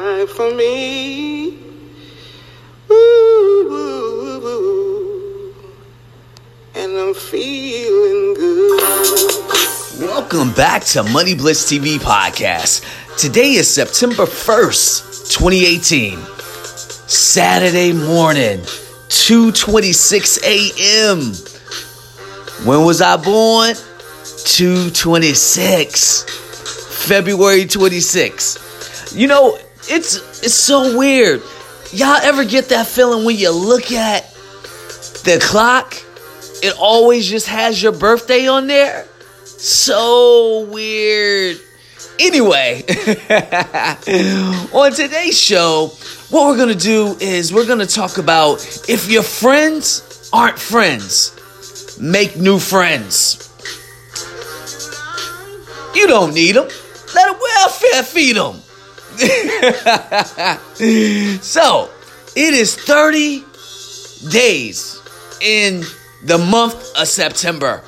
Life for me. Ooh, ooh, ooh, and I'm feeling good. Welcome back to Money Blitz TV podcast. Today is September 1st, 2018. Saturday morning, 2:26 a.m. When was I born? 226. February 26. You know, it's it's so weird. Y'all ever get that feeling when you look at the clock? It always just has your birthday on there. So weird. Anyway, on today's show, what we're gonna do is we're gonna talk about if your friends aren't friends, make new friends. You don't need them. Let a welfare feed them. so, it is 30 days in the month of September.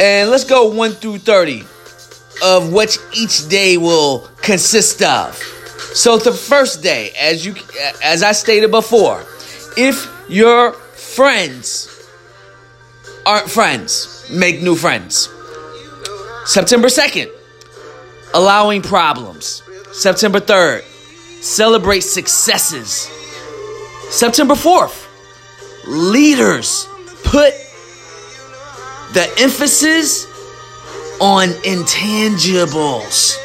And let's go 1 through 30 of what each day will consist of. So the first day, as you as I stated before, if your friends aren't friends, make new friends. September 2nd, allowing problems. September 3rd, celebrate successes. September 4th, leaders put the emphasis on intangibles.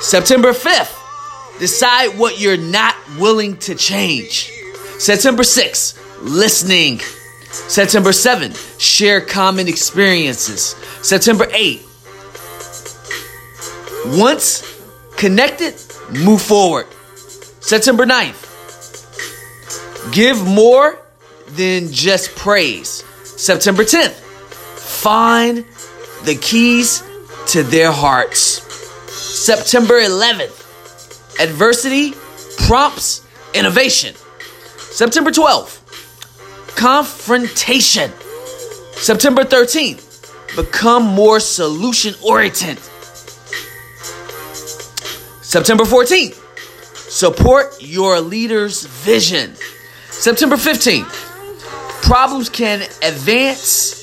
September 5th, decide what you're not willing to change. September 6th, listening. September 7th, share common experiences. September 8th, once connected, move forward. September 9th, give more than just praise. September 10th, find the keys to their hearts. September 11th, adversity prompts innovation. September 12th, confrontation. September 13th, become more solution oriented. September 14th, support your leader's vision. September 15th, problems can advance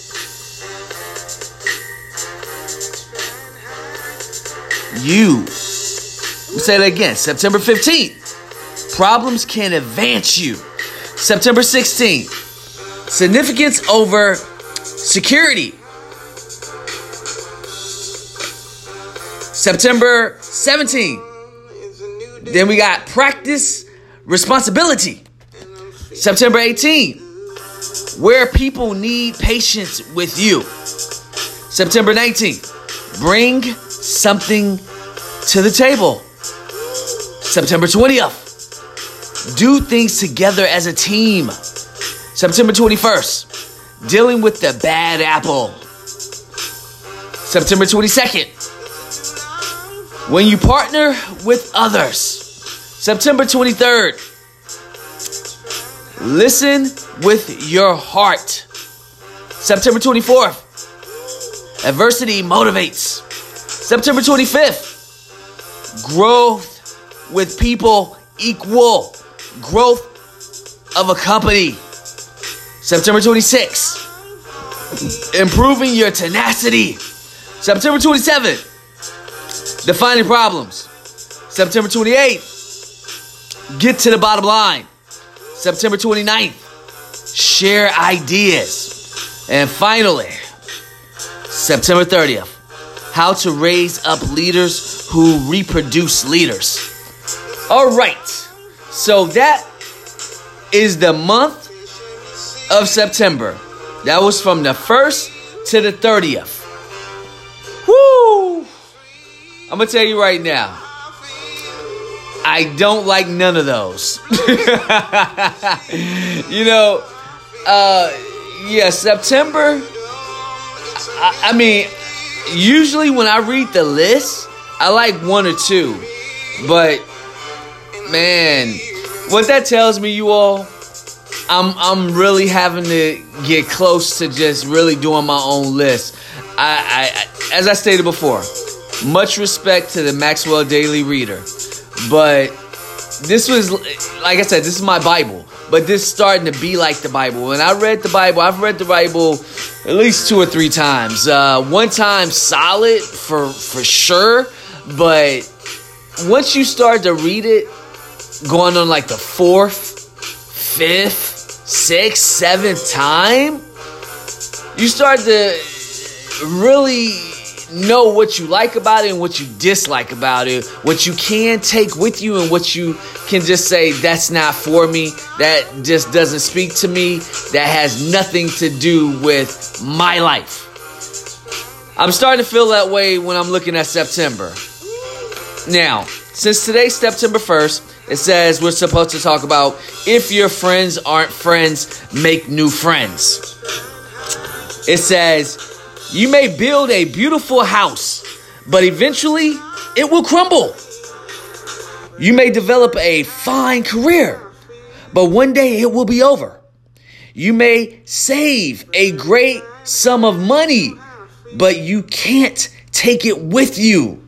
you. We'll say that again. September 15th, problems can advance you. September 16th, significance over security. September 17th, then we got practice responsibility. September 18th, where people need patience with you. September 19th, bring something to the table. September 20th, do things together as a team. September 21st, dealing with the bad apple. September 22nd, when you partner with others. September 23rd, listen with your heart. September 24th, adversity motivates. September 25th, growth with people equal growth of a company. September 26th, improving your tenacity. September 27th, defining problems. September 28th, get to the bottom line. September 29th, share ideas. And finally, September 30th, how to raise up leaders who reproduce leaders. All right, so that is the month of September. That was from the 1st to the 30th. I'm gonna tell you right now. I don't like none of those. you know, uh, yeah, September. I, I mean, usually when I read the list, I like one or two, but man, what that tells me, you all, I'm I'm really having to get close to just really doing my own list. I, I as I stated before, much respect to the Maxwell Daily Reader, but this was like I said, this is my Bible. But this starting to be like the Bible. When I read the Bible, I've read the Bible at least two or three times. Uh, one time solid for for sure, but once you start to read it, going on like the fourth, fifth, sixth, seventh time, you start to really know what you like about it and what you dislike about it, what you can take with you and what you can just say, that's not for me, that just doesn't speak to me, that has nothing to do with my life. I'm starting to feel that way when I'm looking at September. Now, since today's September 1st, it says we're supposed to talk about if your friends aren't friends, make new friends. It says you may build a beautiful house, but eventually it will crumble. You may develop a fine career, but one day it will be over. You may save a great sum of money, but you can't take it with you.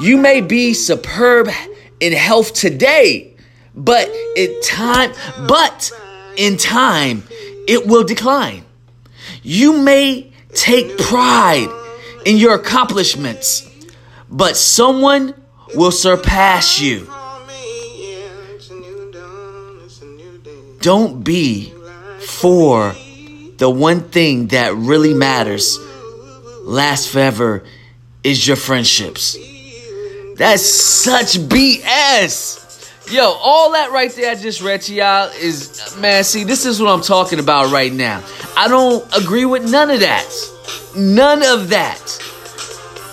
You may be superb in health today, but in time, but in time, it will decline. You may take pride in your accomplishments, but someone will surpass you. Don't be for the one thing that really matters, lasts forever, is your friendships. That's such BS. Yo, all that right there I just read to y'all is, man, see, this is what I'm talking about right now. I don't agree with none of that. None of that.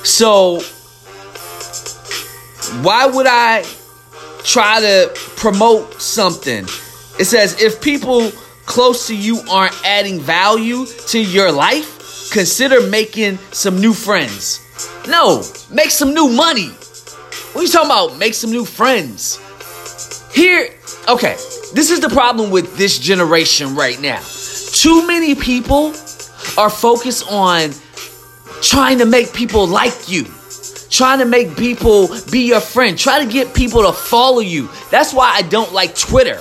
So, why would I try to promote something? It says if people close to you aren't adding value to your life, consider making some new friends. No, make some new money. What are you talking about? Make some new friends. Here, okay, this is the problem with this generation right now. Too many people are focused on trying to make people like you, trying to make people be your friend, try to get people to follow you. That's why I don't like Twitter.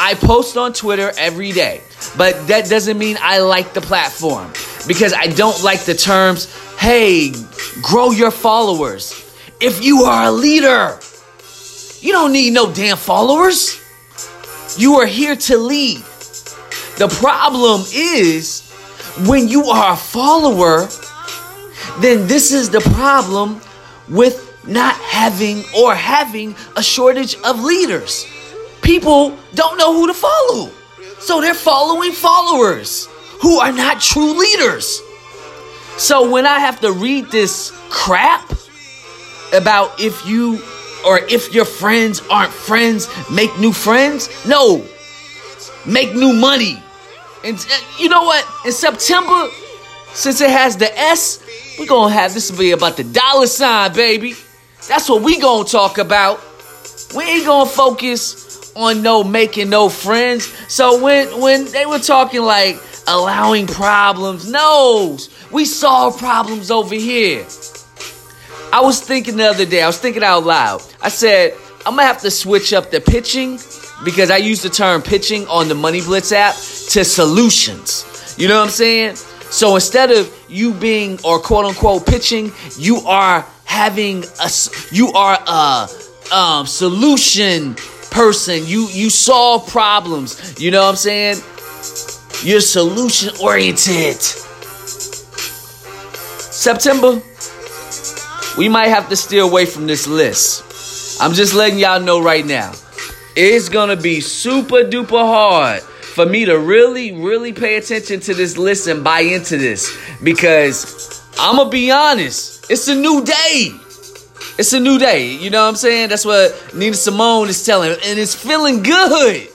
I post on Twitter every day, but that doesn't mean I like the platform because I don't like the terms, hey, grow your followers. If you are a leader, you don't need no damn followers. You are here to lead. The problem is when you are a follower, then this is the problem with not having or having a shortage of leaders. People don't know who to follow. So they're following followers who are not true leaders. So when I have to read this crap about if you or if your friends aren't friends, make new friends, no. Make new money. And uh, you know what? In September, since it has the S, we're gonna have this be about the dollar sign, baby. That's what we gonna talk about. We ain't gonna focus on no making no friends. So when when they were talking like allowing problems, no, we solve problems over here. I was thinking the other day, I was thinking out loud. I said, I'm gonna have to switch up the pitching because I use the term pitching on the Money Blitz app to solutions. You know what I'm saying? So instead of you being or quote unquote pitching, you are having a you are a um, solution person. You you solve problems. You know what I'm saying? You're solution oriented. September, we might have to steer away from this list. I'm just letting y'all know right now. It's gonna be super duper hard for me to really, really pay attention to this list and buy into this because I'm gonna be honest. It's a new day. It's a new day. You know what I'm saying? That's what Nina Simone is telling, and it's feeling good.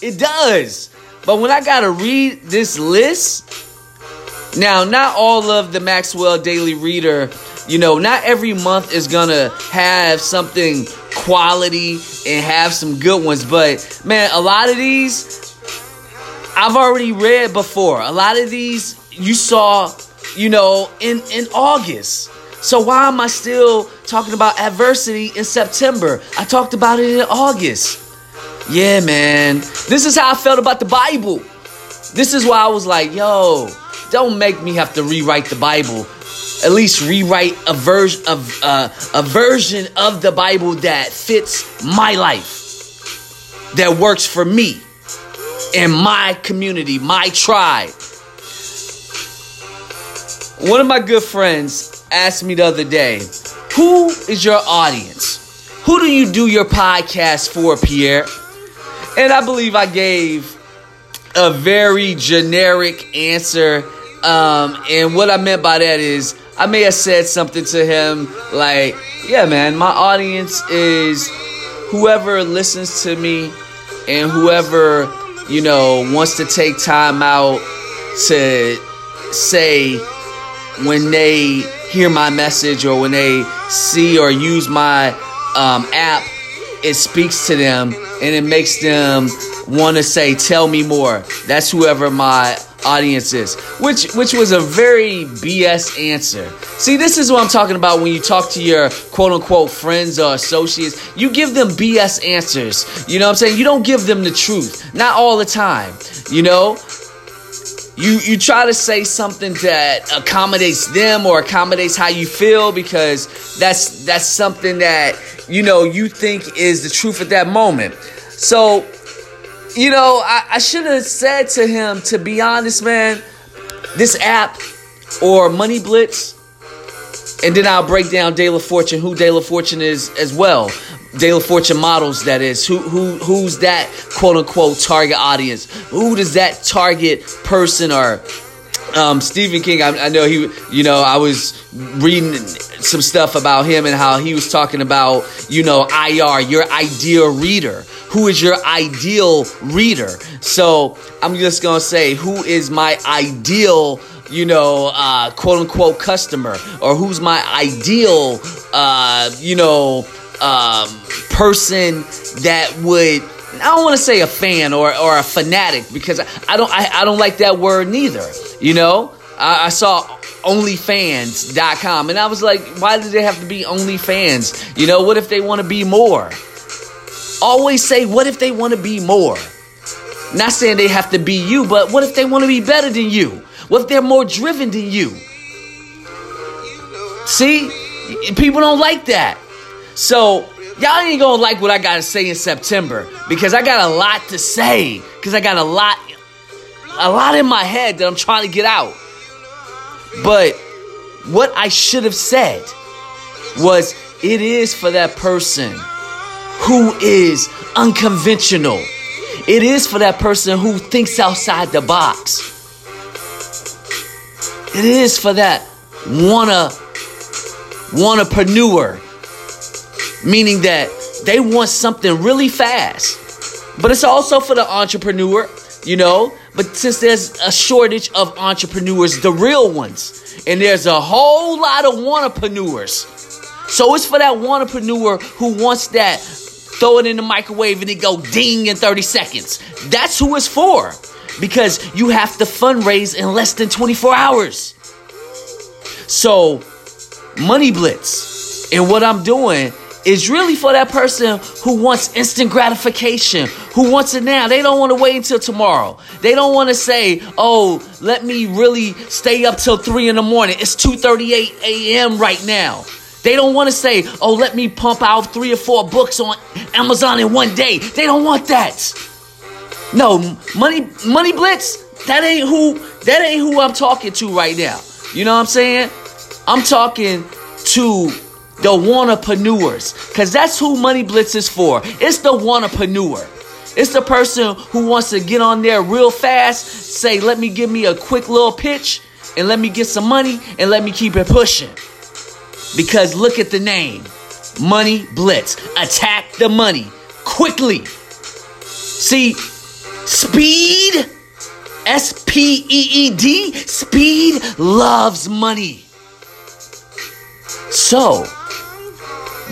It does. But when I gotta read this list, now not all of the Maxwell Daily Reader, you know, not every month is gonna have something quality and have some good ones, but man, a lot of these I've already read before. A lot of these you saw, you know, in in August. So why am I still talking about adversity in September? I talked about it in August. Yeah, man. This is how I felt about the Bible. This is why I was like, yo, don't make me have to rewrite the Bible. At least rewrite a version of uh, a version of the Bible that fits my life, that works for me and my community, my tribe. One of my good friends asked me the other day, Who is your audience? Who do you do your podcast for, Pierre? And I believe I gave a very generic answer. Um, and what I meant by that is, I may have said something to him like, Yeah, man, my audience is whoever listens to me and whoever, you know, wants to take time out to say, when they hear my message or when they see or use my um, app, it speaks to them and it makes them want to say, "Tell me more." That's whoever my audience is, which which was a very BS answer. See, this is what I'm talking about when you talk to your quote unquote friends or associates. You give them BS answers. You know what I'm saying? You don't give them the truth. Not all the time. You know, you you try to say something that accommodates them or accommodates how you feel because that's that's something that you know you think is the truth at that moment so you know i, I should have said to him to be honest man this app or money blitz and then I'll break down De La Fortune, who De La Fortune is as well. De La Fortune models, that is. Who who who's that quote unquote target audience? Who does that target person or um, Stephen King, I, I, know he, you know, I was reading some stuff about him and how he was talking about, you know, IR, your ideal reader. Who is your ideal reader? So I'm just gonna say, who is my ideal, you know, uh, quote unquote customer, or who's my ideal, uh, you know, um, person that would I don't want to say a fan or, or a fanatic because I don't I, I don't like that word neither. You know, I, I saw OnlyFans.com and I was like, why did they have to be OnlyFans? You know, what if they want to be more? Always say, what if they want to be more? Not saying they have to be you, but what if they want to be better than you? What if they're more driven than you? See, people don't like that. So y'all ain't gonna like what I gotta say in September because I got a lot to say. Because I got a lot, a lot in my head that I'm trying to get out. But what I should have said was it is for that person who is unconventional. It is for that person who thinks outside the box. It is for that wanna wannapreneur meaning that they want something really fast. But it's also for the entrepreneur, you know. But since there's a shortage of entrepreneurs, the real ones, and there's a whole lot of wannapreneurs. So it's for that wannapreneur who wants that, throw it in the microwave and it go ding in 30 seconds. That's who it's for. Because you have to fundraise in less than 24 hours. So, Money Blitz. And what I'm doing is really for that person who wants instant gratification, who wants it now. They don't want to wait until tomorrow. They don't want to say, "Oh, let me really stay up till 3 in the morning. It's 2:38 a.m. right now." They don't want to say, "Oh, let me pump out 3 or 4 books on Amazon in one day." They don't want that. No, money money blitz, that ain't who that ain't who I'm talking to right now. You know what I'm saying? I'm talking to the wannapreneurs. Because that's who Money Blitz is for. It's the wannapreneur. It's the person who wants to get on there real fast, say, let me give me a quick little pitch, and let me get some money and let me keep it pushing. Because look at the name Money Blitz. Attack the money quickly. See, speed, S P E E D, speed loves money. So,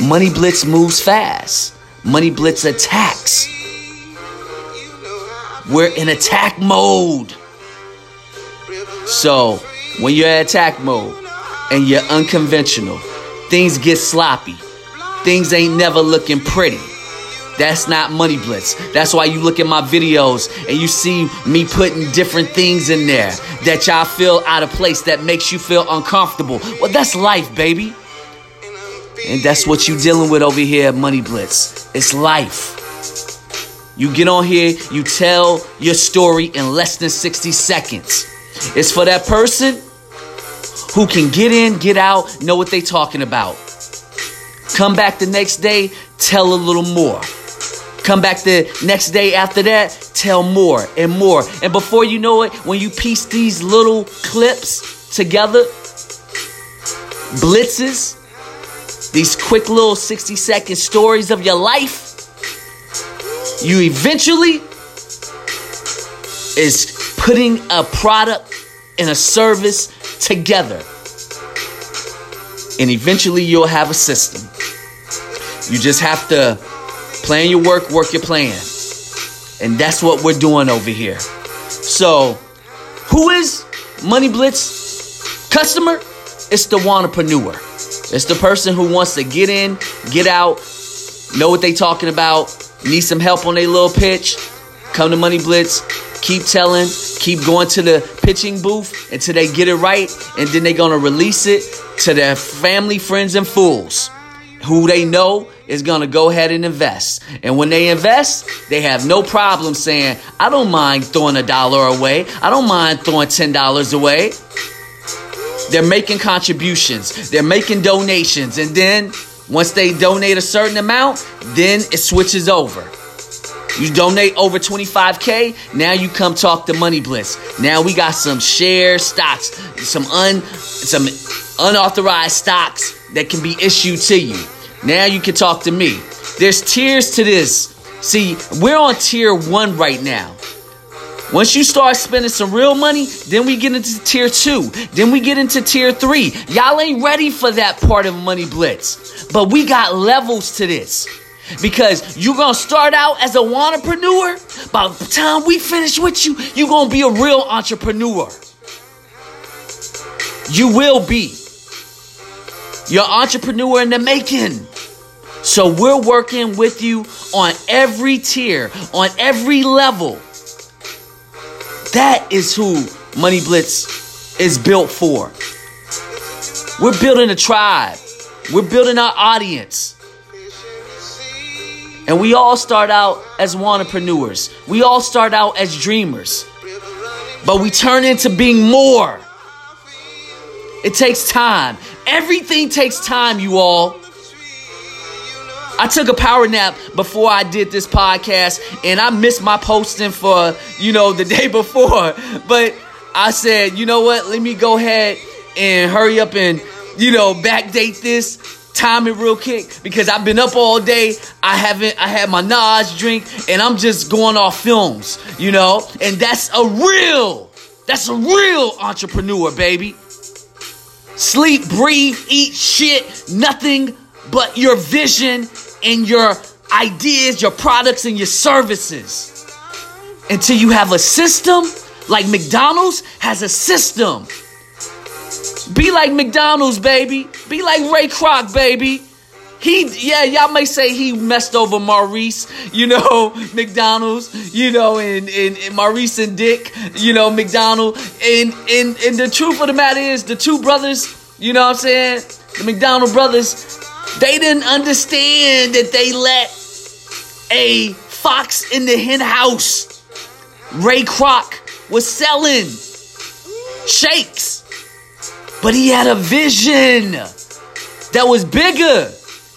Money Blitz moves fast. Money Blitz attacks. We're in attack mode. So, when you're in attack mode and you're unconventional, things get sloppy. Things ain't never looking pretty. That's not money blitz. That's why you look at my videos and you see me putting different things in there that y'all feel out of place, that makes you feel uncomfortable. Well, that's life, baby. And that's what you dealing with over here at Money Blitz. It's life. You get on here, you tell your story in less than 60 seconds. It's for that person who can get in, get out, know what they talking about. Come back the next day, tell a little more. Come back the next day after that, tell more and more. And before you know it, when you piece these little clips together, blitzes, these quick little 60 second stories of your life, you eventually is putting a product and a service together. And eventually you'll have a system. You just have to plan your work, work your plan. And that's what we're doing over here. So, who is Money Blitz customer? It's the entrepreneur. It's the person who wants to get in, get out, know what they talking about, need some help on their little pitch. Come to Money Blitz, keep telling, keep going to the pitching booth until they get it right, and then they're gonna release it to their family, friends, and fools who they know is gonna go ahead and invest. And when they invest, they have no problem saying, I don't mind throwing a dollar away, I don't mind throwing $10 away. They're making contributions, they're making donations, and then once they donate a certain amount, then it switches over. You donate over 25k, now you come talk to Money Blitz. Now we got some share stocks, some un some unauthorized stocks that can be issued to you. Now you can talk to me. There's tiers to this. See, we're on tier 1 right now. Once you start spending some real money, then we get into tier two. Then we get into tier three. Y'all ain't ready for that part of Money Blitz. But we got levels to this. Because you're gonna start out as a entrepreneur. By the time we finish with you, you're gonna be a real entrepreneur. You will be. You're entrepreneur in the making. So we're working with you on every tier, on every level. That is who Money Blitz is built for. We're building a tribe. We're building our audience. And we all start out as entrepreneurs. We all start out as dreamers. But we turn into being more. It takes time. Everything takes time, you all. I took a power nap before I did this podcast and I missed my posting for, you know, the day before. But I said, you know what? Let me go ahead and hurry up and, you know, backdate this, time it real quick because I've been up all day. I haven't, I had my NOS drink and I'm just going off films, you know? And that's a real, that's a real entrepreneur, baby. Sleep, breathe, eat shit, nothing but your vision and your ideas, your products, and your services. Until you have a system, like McDonald's has a system. Be like McDonald's, baby. Be like Ray Kroc, baby. He, yeah, y'all may say he messed over Maurice, you know, McDonald's, you know, and, and, and, Maurice and Dick, you know, McDonald. And, and, and the truth of the matter is, the two brothers, you know what I'm saying? The McDonald brothers, they didn't understand that they let a fox in the hen house. Ray Kroc was selling shakes, but he had a vision that was bigger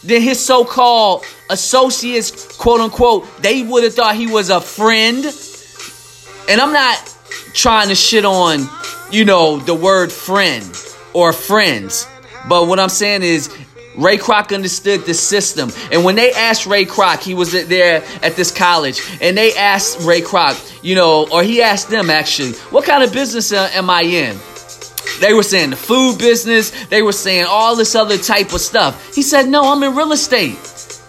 than his so called associates, quote unquote. They would have thought he was a friend. And I'm not trying to shit on you know, the word friend or friends. But what I'm saying is, Ray Kroc understood the system. And when they asked Ray Kroc, he was there at this college, and they asked Ray Kroc, you know, or he asked them actually, what kind of business am I in? They were saying the food business, they were saying all this other type of stuff. He said, no, I'm in real estate.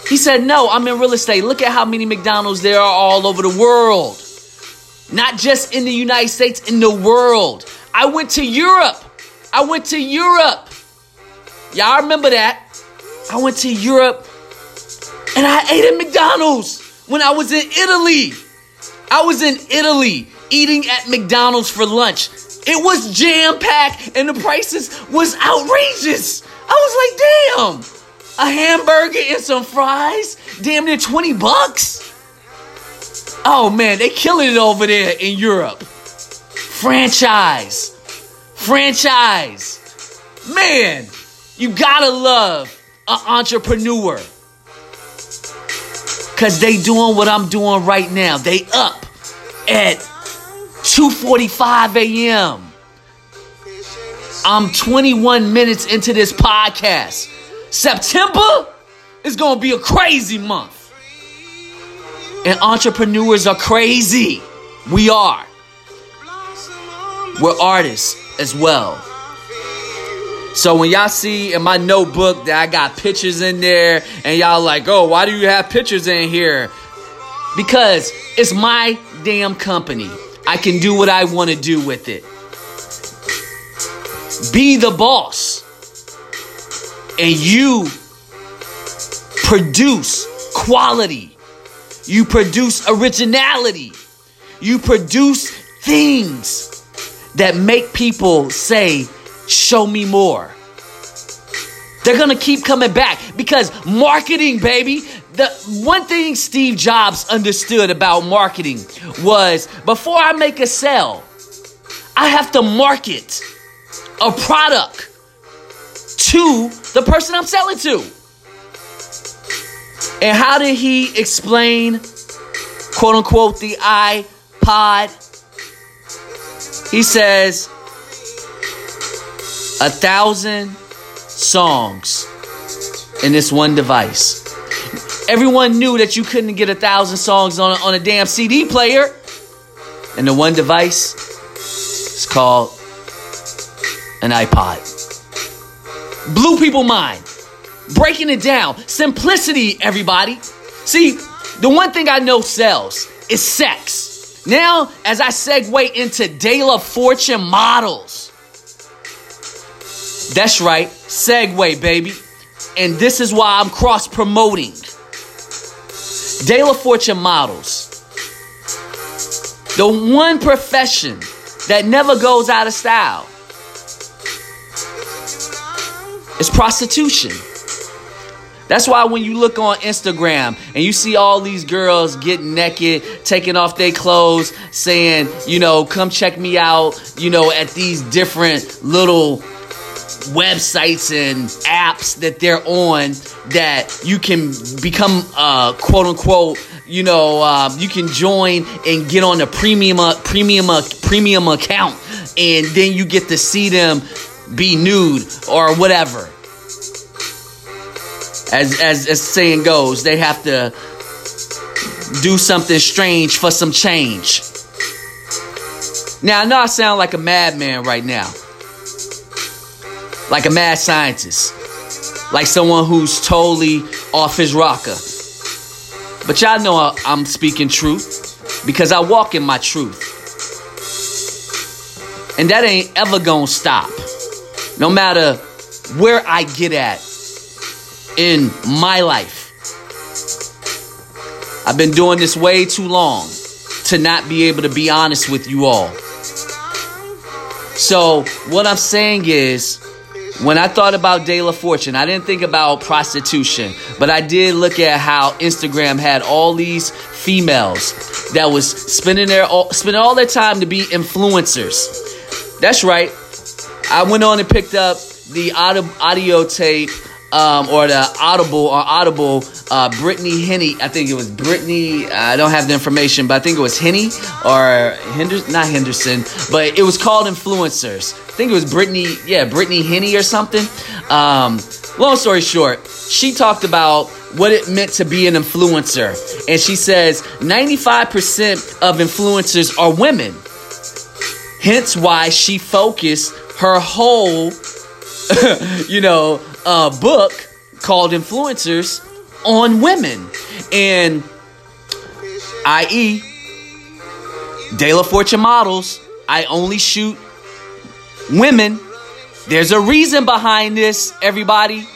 He said, no, I'm in real estate. Look at how many McDonald's there are all over the world. Not just in the United States, in the world. I went to Europe. I went to Europe. Y'all remember that? I went to Europe and I ate at McDonald's when I was in Italy. I was in Italy eating at McDonald's for lunch. It was jam packed and the prices was outrageous. I was like, damn, a hamburger and some fries, damn near 20 bucks. Oh man, they killing it over there in Europe. Franchise. Franchise. Man, you gotta love an entrepreneur. Cause they doing what I'm doing right now. They up at 2:45 a.m. I'm 21 minutes into this podcast. September is gonna be a crazy month. And entrepreneurs are crazy. We are. We're artists as well. So when y'all see in my notebook that I got pictures in there and y'all like, oh, why do you have pictures in here? Because it's my damn company. I can do what I want to do with it. Be the boss. And you produce quality. You produce originality. You produce things that make people say, Show me more. They're gonna keep coming back because marketing, baby. The one thing Steve Jobs understood about marketing was before I make a sale, I have to market a product to the person I'm selling to. And how did he explain, quote unquote, the iPod? He says, a thousand songs in this one device. Everyone knew that you couldn't get a thousand songs on a, on a damn CD player. And the one device is called an iPod. Blew people mind. Breaking it down. Simplicity, everybody. See, the one thing I know sells is sex. Now, as I segue into De La Fortune models. That's right, segue, baby. And this is why I'm cross promoting. De La Fortune models. The one profession that never goes out of style is prostitution. That's why when you look on Instagram and you see all these girls getting naked, taking off their clothes, saying, you know, come check me out, you know, at these different little websites and apps that they're on that you can become uh, quote unquote you know um, you can join and get on a premium uh, premium uh, premium account. And then you get to see them be nude or whatever. As as as saying goes they have to do something strange for some change. Now i know i sound like a madman right now like a mad scientist, like someone who's totally off his rocker. But y'all know I'm speaking truth because I walk in my truth. And that ain't ever gonna stop. No matter where I get at in my life. I've been doing this way too long to not be able to be honest with you all. So, what I'm saying is, when I thought about De La Fortune, I didn't think about prostitution, but I did look at how Instagram had all these females that was spending their all, spending all their time to be influencers. That's right. I went on and picked up the audio, audio tape um, or the Audible or Audible, uh, Brittany Henny. I think it was Brittany. I don't have the information, but I think it was Henny or Henderson, not Henderson, but it was called Influencers. I think it was Brittany, yeah, Brittany Henny or something. Um, long story short, she talked about what it meant to be an influencer. And she says 95% of influencers are women. Hence why she focused her whole, you know, uh, book called Influencers on women. And i.e., De La Fortune models, I only shoot women. There's a reason behind this, everybody.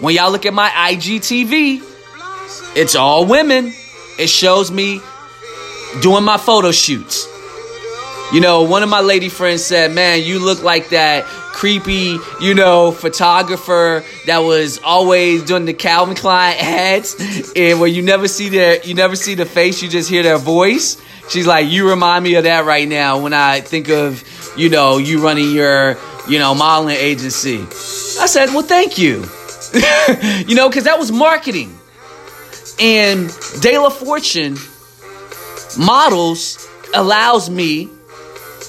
When y'all look at my IGTV, it's all women. It shows me doing my photo shoots. You know, one of my lady friends said, Man, you look like that creepy, you know, photographer that was always doing the Calvin Klein ads and where you never see their you never see the face, you just hear their voice. She's like, You remind me of that right now when I think of, you know, you running your, you know, modeling agency. I said, Well, thank you. you know, because that was marketing. And De La Fortune models allows me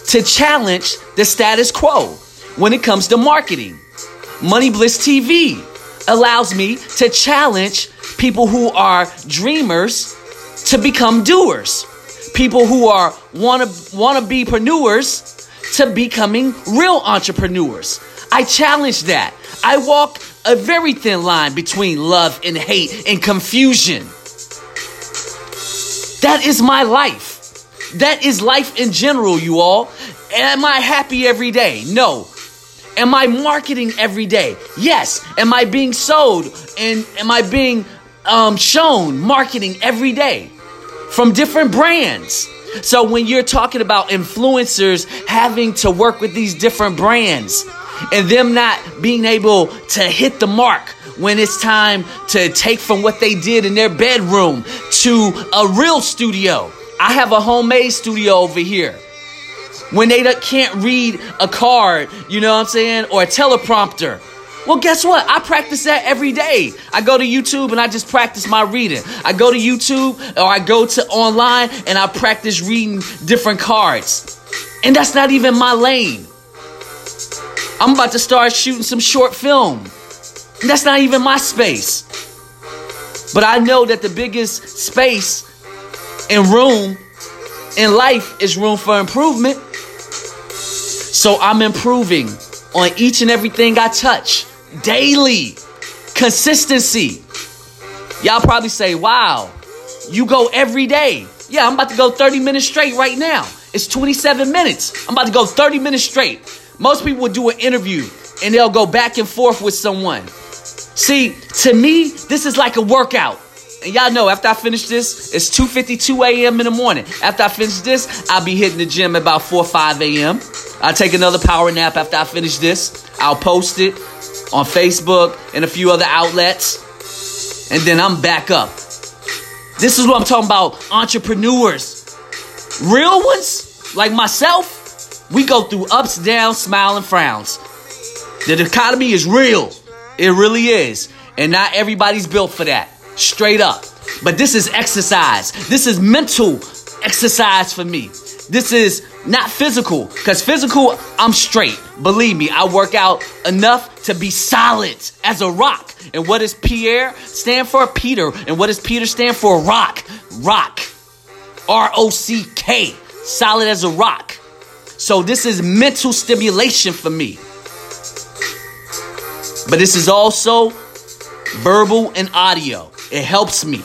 to challenge the status quo when it comes to marketing. Money Blitz TV allows me to challenge people who are dreamers to become doers. People who are wanna wanna be preneurs to becoming real entrepreneurs. I challenge that. I walk a very thin line between love and hate and confusion. That is my life. That is life in general, you all. Am I happy every day? No. Am I marketing every day? Yes. Am I being sold and am I being um, shown marketing every day from different brands? So when you're talking about influencers having to work with these different brands and them not being able to hit the mark when it's time to take from what they did in their bedroom to a real studio. I have a homemade studio over here. When they can't read a card, you know what I'm saying, or a teleprompter. Well, guess what? I practice that every day. I go to YouTube and I just practice my reading. I go to YouTube or I go to online and I practice reading different cards. And that's not even my lane. I'm about to start shooting some short film. And that's not even my space. But I know that the biggest space and room in life is room for improvement. So I'm improving on each and everything I touch daily. Consistency. Y'all probably say, wow, you go every day. Yeah, I'm about to go 30 minutes straight right now. It's 27 minutes. I'm about to go 30 minutes straight. Most people would do an interview and they'll go back and forth with someone. See, to me, this is like a workout. And y'all know after I finish this, it's 2:52 a.m. in the morning. After I finish this, I'll be hitting the gym about 4 5 a.m. I'll take another power nap after I finish this. I'll post it on Facebook and a few other outlets. And then I'm back up. This is what I'm talking about entrepreneurs. Real ones, like myself, we go through ups, downs, smile, and frowns. The economy is real. It really is. And not everybody's built for that. Straight up. But this is exercise. This is mental exercise for me. This is not physical. Because physical, I'm straight. Believe me, I work out enough to be solid as a rock. And what does Pierre stand for? Peter. And what does Peter stand for? Rock. Rock. R O C K. Solid as a rock. So this is mental stimulation for me. But this is also verbal and audio. It helps me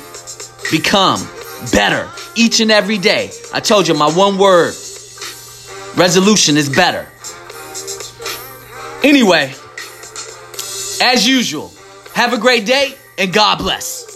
become better each and every day. I told you my one word resolution is better. Anyway, as usual, have a great day and God bless.